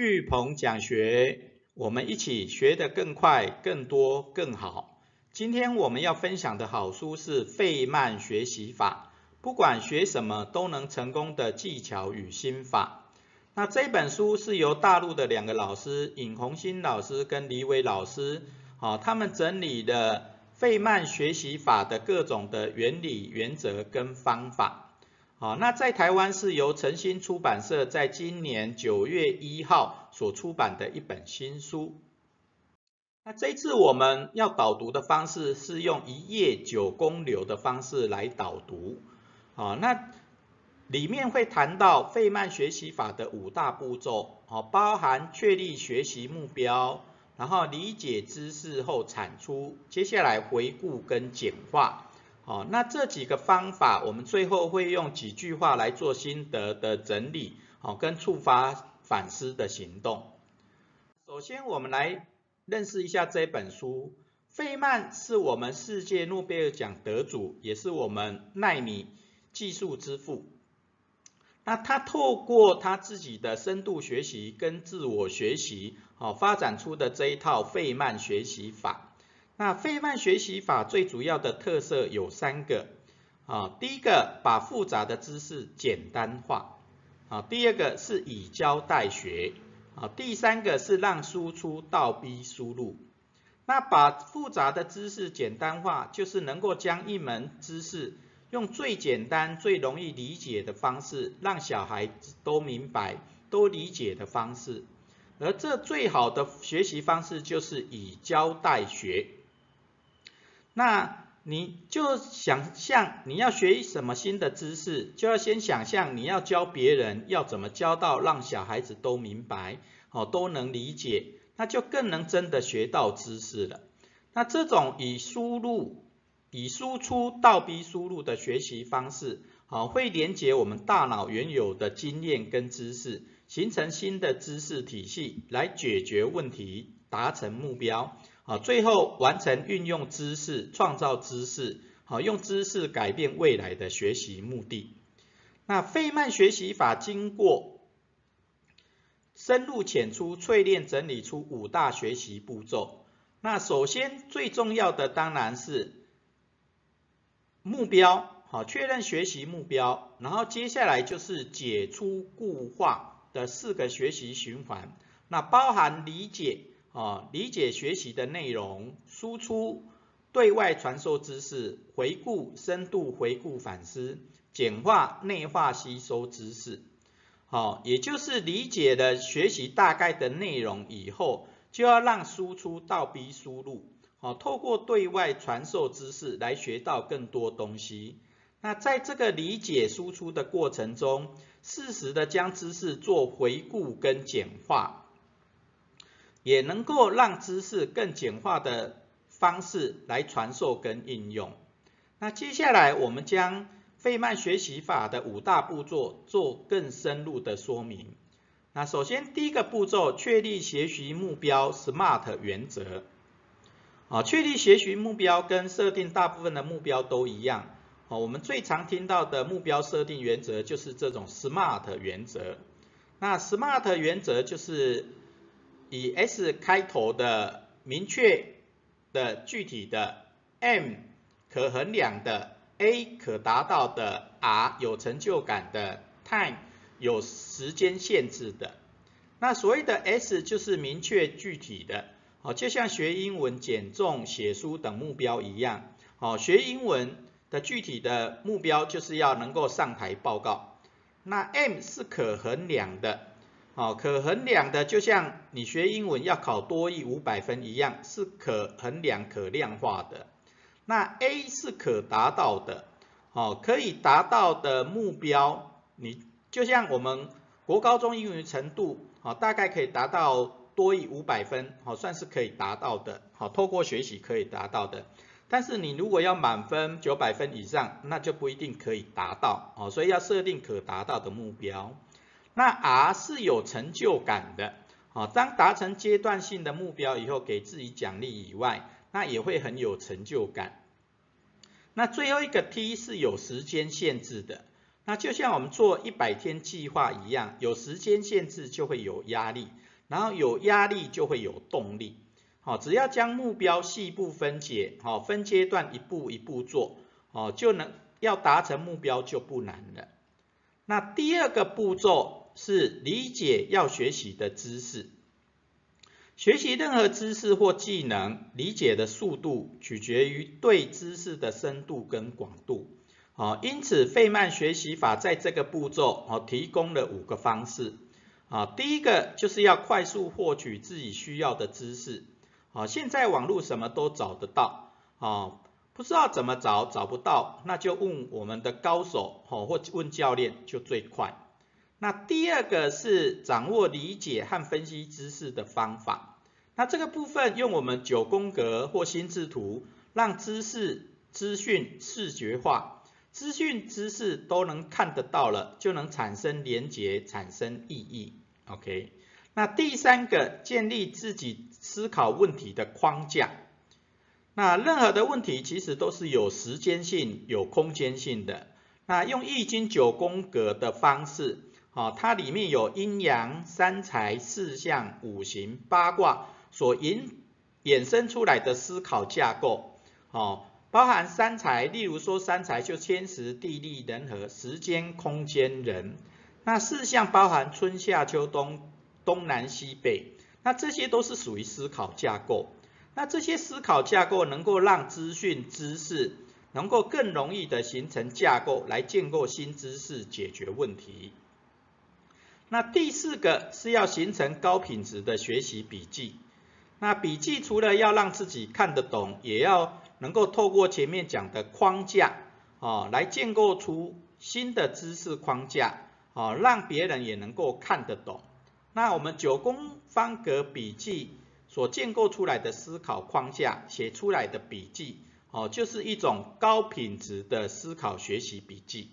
巨鹏讲学，我们一起学得更快、更多、更好。今天我们要分享的好书是《费曼学习法》，不管学什么都能成功的技巧与心法。那这本书是由大陆的两个老师尹红新老师跟李伟老师，好，他们整理的费曼学习法的各种的原理、原则跟方法。好，那在台湾是由诚心出版社在今年九月一号所出版的一本新书。那这次我们要导读的方式是用一页九公流的方式来导读。好，那里面会谈到费曼学习法的五大步骤，好，包含确立学习目标，然后理解知识后产出，接下来回顾跟简化。好，那这几个方法，我们最后会用几句话来做心得的整理，好，跟触发反思的行动。首先，我们来认识一下这本书。费曼是我们世界诺贝尔奖得主，也是我们纳米技术之父。那他透过他自己的深度学习跟自我学习，好，发展出的这一套费曼学习法。那费曼学习法最主要的特色有三个啊，第一个把复杂的知识简单化啊，第二个是以教代学啊，第三个是让输出倒逼输入。那把复杂的知识简单化，就是能够将一门知识用最简单、最容易理解的方式，让小孩都明白、都理解的方式。而这最好的学习方式就是以教代学。那你就想象你要学什么新的知识，就要先想象你要教别人要怎么教到让小孩子都明白，哦都能理解，那就更能真的学到知识了。那这种以输入、以输出倒逼输入的学习方式，好会连接我们大脑原有的经验跟知识，形成新的知识体系来解决问题，达成目标。好，最后完成运用知识创造知识，好用知识改变未来的学习目的。那费曼学习法经过深入浅出淬炼整理出五大学习步骤。那首先最重要的当然是目标，好确认学习目标，然后接下来就是解出固化的四个学习循环，那包含理解。啊，理解学习的内容，输出对外传授知识，回顾深度回顾反思，简化内化吸收知识。好，也就是理解了学习大概的内容以后，就要让输出倒逼输入。好，透过对外传授知识来学到更多东西。那在这个理解输出的过程中，适时的将知识做回顾跟简化。也能够让知识更简化的方式来传授跟应用。那接下来我们将费曼学习法的五大步骤做更深入的说明。那首先第一个步骤，确立学习目标 SMART 原则。啊，确立学习目标跟设定大部分的目标都一样。啊，我们最常听到的目标设定原则就是这种 SMART 原则。那 SMART 原则就是。以 S 开头的明确的具体的 M 可衡量的 A 可达到的 R 有成就感的 Time 有时间限制的。那所谓的 S 就是明确具体的，好，就像学英文、减重、写书等目标一样。好，学英文的具体的目标就是要能够上台报告。那 M 是可衡量的。好，可衡量的就像你学英文要考多译五百分一样，是可衡量、可量化的。那 A 是可达到的，好，可以达到的目标，你就像我们国高中英语程度，好，大概可以达到多译五百分，好，算是可以达到的，好，透过学习可以达到的。但是你如果要满分九百分以上，那就不一定可以达到，好，所以要设定可达到的目标。那 R 是有成就感的，好，当达成阶段性的目标以后，给自己奖励以外，那也会很有成就感。那最后一个 T 是有时间限制的，那就像我们做一百天计划一样，有时间限制就会有压力，然后有压力就会有动力。好，只要将目标细部分解，好，分阶段一步一步做，哦，就能要达成目标就不难了。那第二个步骤是理解要学习的知识。学习任何知识或技能，理解的速度取决于对知识的深度跟广度。好，因此费曼学习法在这个步骤，哦，提供了五个方式。啊，第一个就是要快速获取自己需要的知识。啊，现在网络什么都找得到。啊，不知道怎么找，找不到，那就问我们的高手，哦，或问教练就最快。那第二个是掌握理解和分析知识的方法。那这个部分用我们九宫格或心智图，让知识、资讯视觉化，资讯、知识都能看得到了，就能产生连结，产生意义。OK。那第三个，建立自己思考问题的框架。那任何的问题其实都是有时间性、有空间性的。那用易经九宫格的方式。啊，它里面有阴阳、三才、四象、五行、八卦所引衍生出来的思考架构，哦，包含三才，例如说三才就天时、地利、人和、时间、空间、人。那四象包含春夏秋冬、东南西北，那这些都是属于思考架构。那这些思考架构能够让资讯、知识能够更容易的形成架构，来建构新知识，解决问题。那第四个是要形成高品质的学习笔记。那笔记除了要让自己看得懂，也要能够透过前面讲的框架，哦，来建构出新的知识框架，哦，让别人也能够看得懂。那我们九宫方格笔记所建构出来的思考框架，写出来的笔记，哦，就是一种高品质的思考学习笔记。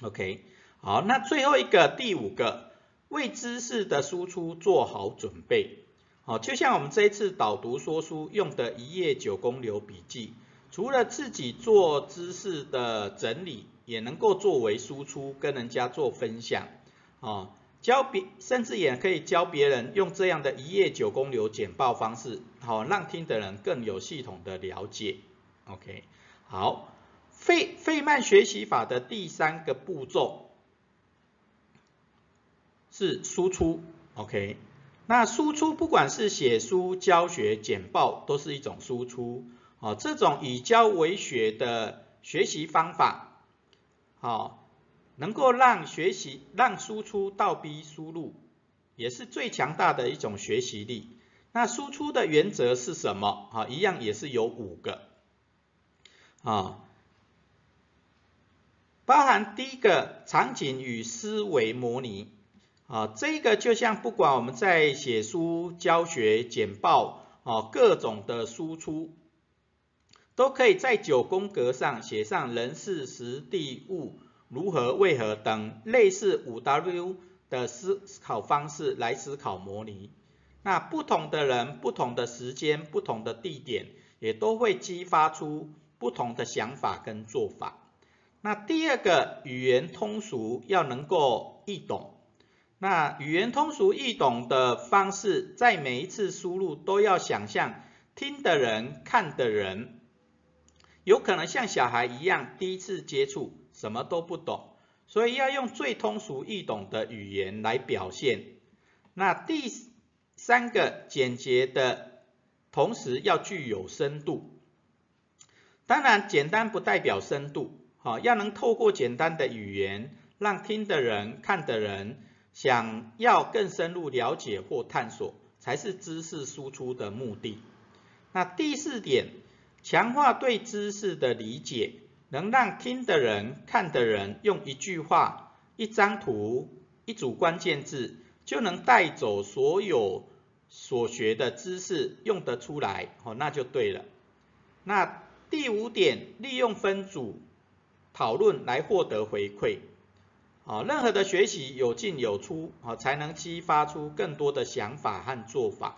OK。好，那最后一个第五个，为知识的输出做好准备。好，就像我们这一次导读说书用的一页九宫流笔记，除了自己做知识的整理，也能够作为输出，跟人家做分享。啊，教别甚至也可以教别人用这样的一页九宫流简报方式，好，让听的人更有系统的了解。OK，好，费费曼学习法的第三个步骤。是输出，OK，那输出不管是写书、教学、简报，都是一种输出。哦，这种以教为学的学习方法，好，能够让学习让输出倒逼输入，也是最强大的一种学习力。那输出的原则是什么？啊，一样也是有五个，啊，包含第一个场景与思维模拟。啊，这个就像不管我们在写书、教学、简报，啊，各种的输出，都可以在九宫格上写上人事时地物如何为何等类似五 W 的思考方式来思考模拟。那不同的人、不同的时间、不同的地点，也都会激发出不同的想法跟做法。那第二个语言通俗要能够易懂。那语言通俗易懂的方式，在每一次输入都要想象听的人、看的人，有可能像小孩一样第一次接触，什么都不懂，所以要用最通俗易懂的语言来表现。那第三个简洁的同时要具有深度，当然简单不代表深度，好要能透过简单的语言，让听的人、看的人。想要更深入了解或探索，才是知识输出的目的。那第四点，强化对知识的理解，能让听的人、看的人用一句话、一张图、一组关键字，就能带走所有所学的知识，用得出来，哦，那就对了。那第五点，利用分组讨论来获得回馈。啊，任何的学习有进有出，啊，才能激发出更多的想法和做法。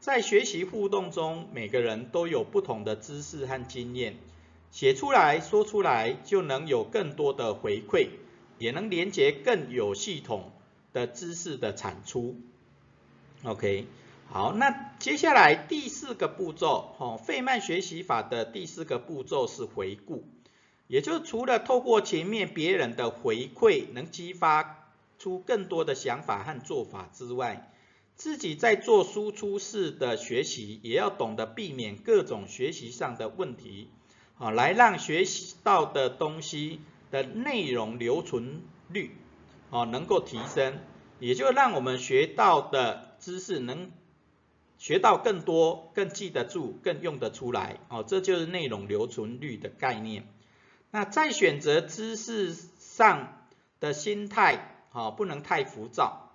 在学习互动中，每个人都有不同的知识和经验，写出来说出来就能有更多的回馈，也能连接更有系统的知识的产出。OK，好，那接下来第四个步骤，哦，费曼学习法的第四个步骤是回顾，也就除了透过前面别人的回馈能激发出更多的想法和做法之外，自己在做输出式的学习，也要懂得避免各种学习上的问题，啊，来让学习到的东西的内容留存率，啊，能够提升，也就让我们学到的知识能学到更多、更记得住、更用得出来，哦，这就是内容留存率的概念。那在选择知识上的心态，哦，不能太浮躁，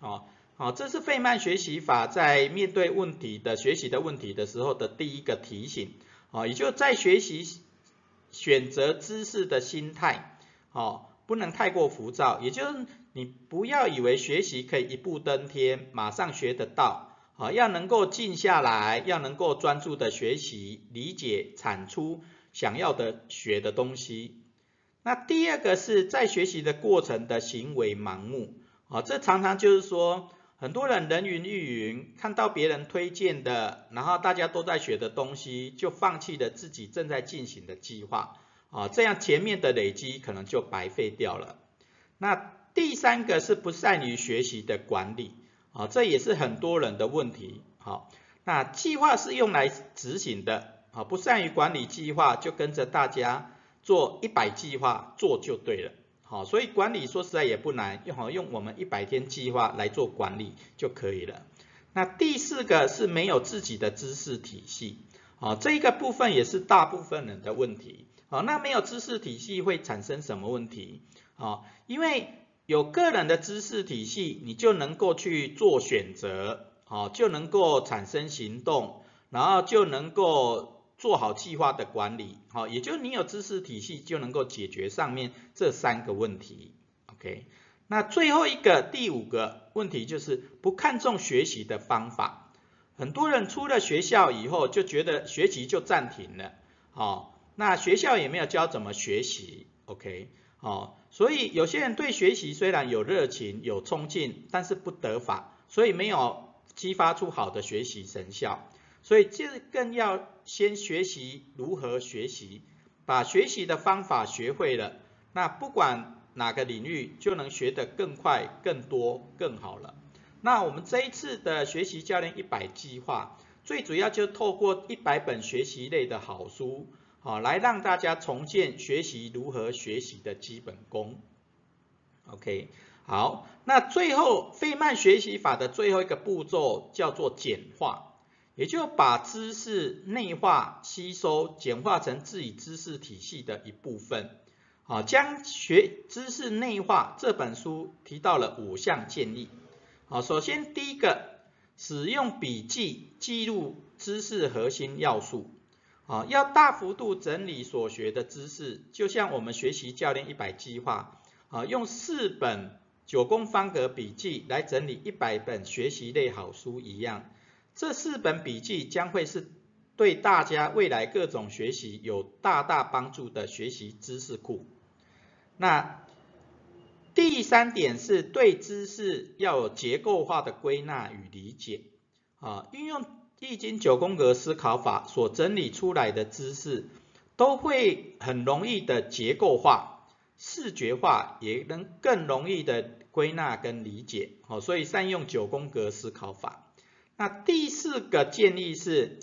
哦。好，这是费曼学习法在面对问题的学习的问题的时候的第一个提醒。啊，也就在学习选择知识的心态，哦，不能太过浮躁。也就是你不要以为学习可以一步登天，马上学得到。啊，要能够静下来，要能够专注的学习、理解、产出想要的学的东西。那第二个是在学习的过程的行为盲目。啊，这常常就是说。很多人人云亦云，看到别人推荐的，然后大家都在学的东西，就放弃了自己正在进行的计划，啊，这样前面的累积可能就白费掉了。那第三个是不善于学习的管理，啊，这也是很多人的问题。好，那计划是用来执行的，啊，不善于管理计划，就跟着大家做一百计划做就对了。好，所以管理说实在也不难，用好用我们一百天计划来做管理就可以了。那第四个是没有自己的知识体系，好，这一个部分也是大部分人的问题。好，那没有知识体系会产生什么问题？好，因为有个人的知识体系，你就能够去做选择，好，就能够产生行动，然后就能够。做好计划的管理，好，也就是你有知识体系就能够解决上面这三个问题，OK。那最后一个第五个问题就是不看重学习的方法，很多人出了学校以后就觉得学习就暂停了，好，那学校也没有教怎么学习，OK，好，所以有些人对学习虽然有热情有冲劲，但是不得法，所以没有激发出好的学习成效。所以这更要先学习如何学习，把学习的方法学会了，那不管哪个领域就能学得更快、更多、更好了。那我们这一次的学习教练一百计划，最主要就透过一百本学习类的好书，好来让大家重建学习如何学习的基本功。OK，好，那最后费曼学习法的最后一个步骤叫做简化。也就把知识内化、吸收、简化成自己知识体系的一部分。好，将学知识内化这本书提到了五项建议。好，首先第一个，使用笔记记录知识核心要素。好，要大幅度整理所学的知识，就像我们学习教练一百计划，啊，用四本九宫方格笔记来整理一百本学习类好书一样。这四本笔记将会是对大家未来各种学习有大大帮助的学习知识库。那第三点是对知识要有结构化的归纳与理解。啊，运用易经九宫格思考法所整理出来的知识，都会很容易的结构化、视觉化，也能更容易的归纳跟理解。好，所以善用九宫格思考法。那第四个建议是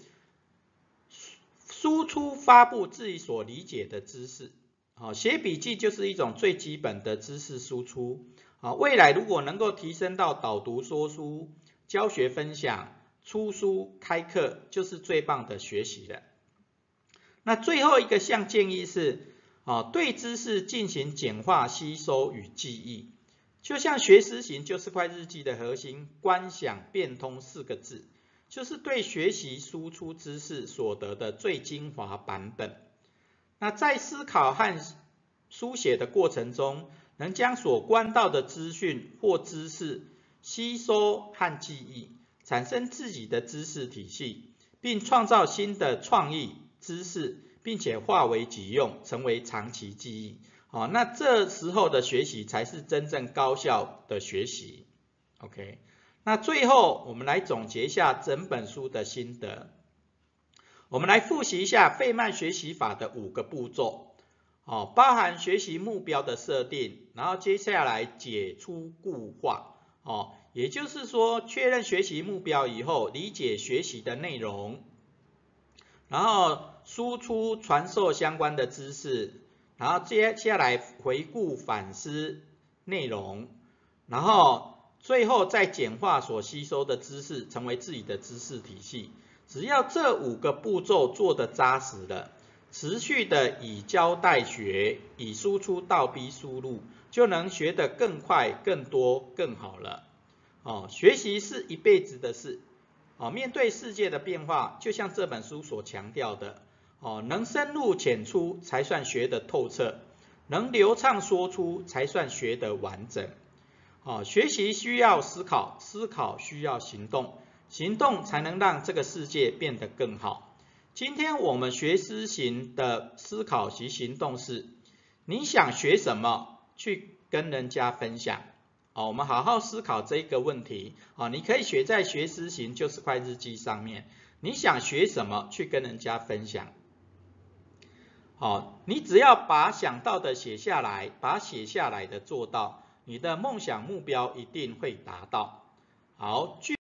输出发布自己所理解的知识，好，写笔记就是一种最基本的知识输出，好，未来如果能够提升到导读说书、教学分享、出书开课，就是最棒的学习了。那最后一个项建议是，啊，对知识进行简化吸收与记忆。就像学思行就是块日记的核心，观想变通四个字，就是对学习输出知识所得的最精华版本。那在思考和书写的过程中，能将所观到的资讯或知识吸收和记忆，产生自己的知识体系，并创造新的创意知识，并且化为己用，成为长期记忆。好，那这时候的学习才是真正高效的学习。OK，那最后我们来总结一下整本书的心得。我们来复习一下费曼学习法的五个步骤，哦，包含学习目标的设定，然后接下来解出固化，哦，也就是说确认学习目标以后，理解学习的内容，然后输出传授相关的知识，然后接下来回顾反思内容，然后。最后再简化所吸收的知识，成为自己的知识体系。只要这五个步骤做得扎实了，持续的以教代学，以输出倒逼输入，就能学得更快、更多、更好了。哦，学习是一辈子的事。哦，面对世界的变化，就像这本书所强调的，哦，能深入浅出才算学得透彻，能流畅说出才算学得完整。哦，学习需要思考，思考需要行动，行动才能让这个世界变得更好。今天我们学思行的思考及行动是：你想学什么，去跟人家分享。哦，我们好好思考这个问题。哦，你可以写在学思行就是块日记上面。你想学什么，去跟人家分享。哦，你只要把想到的写下来，把写下来的做到。你的梦想目标一定会达到。好，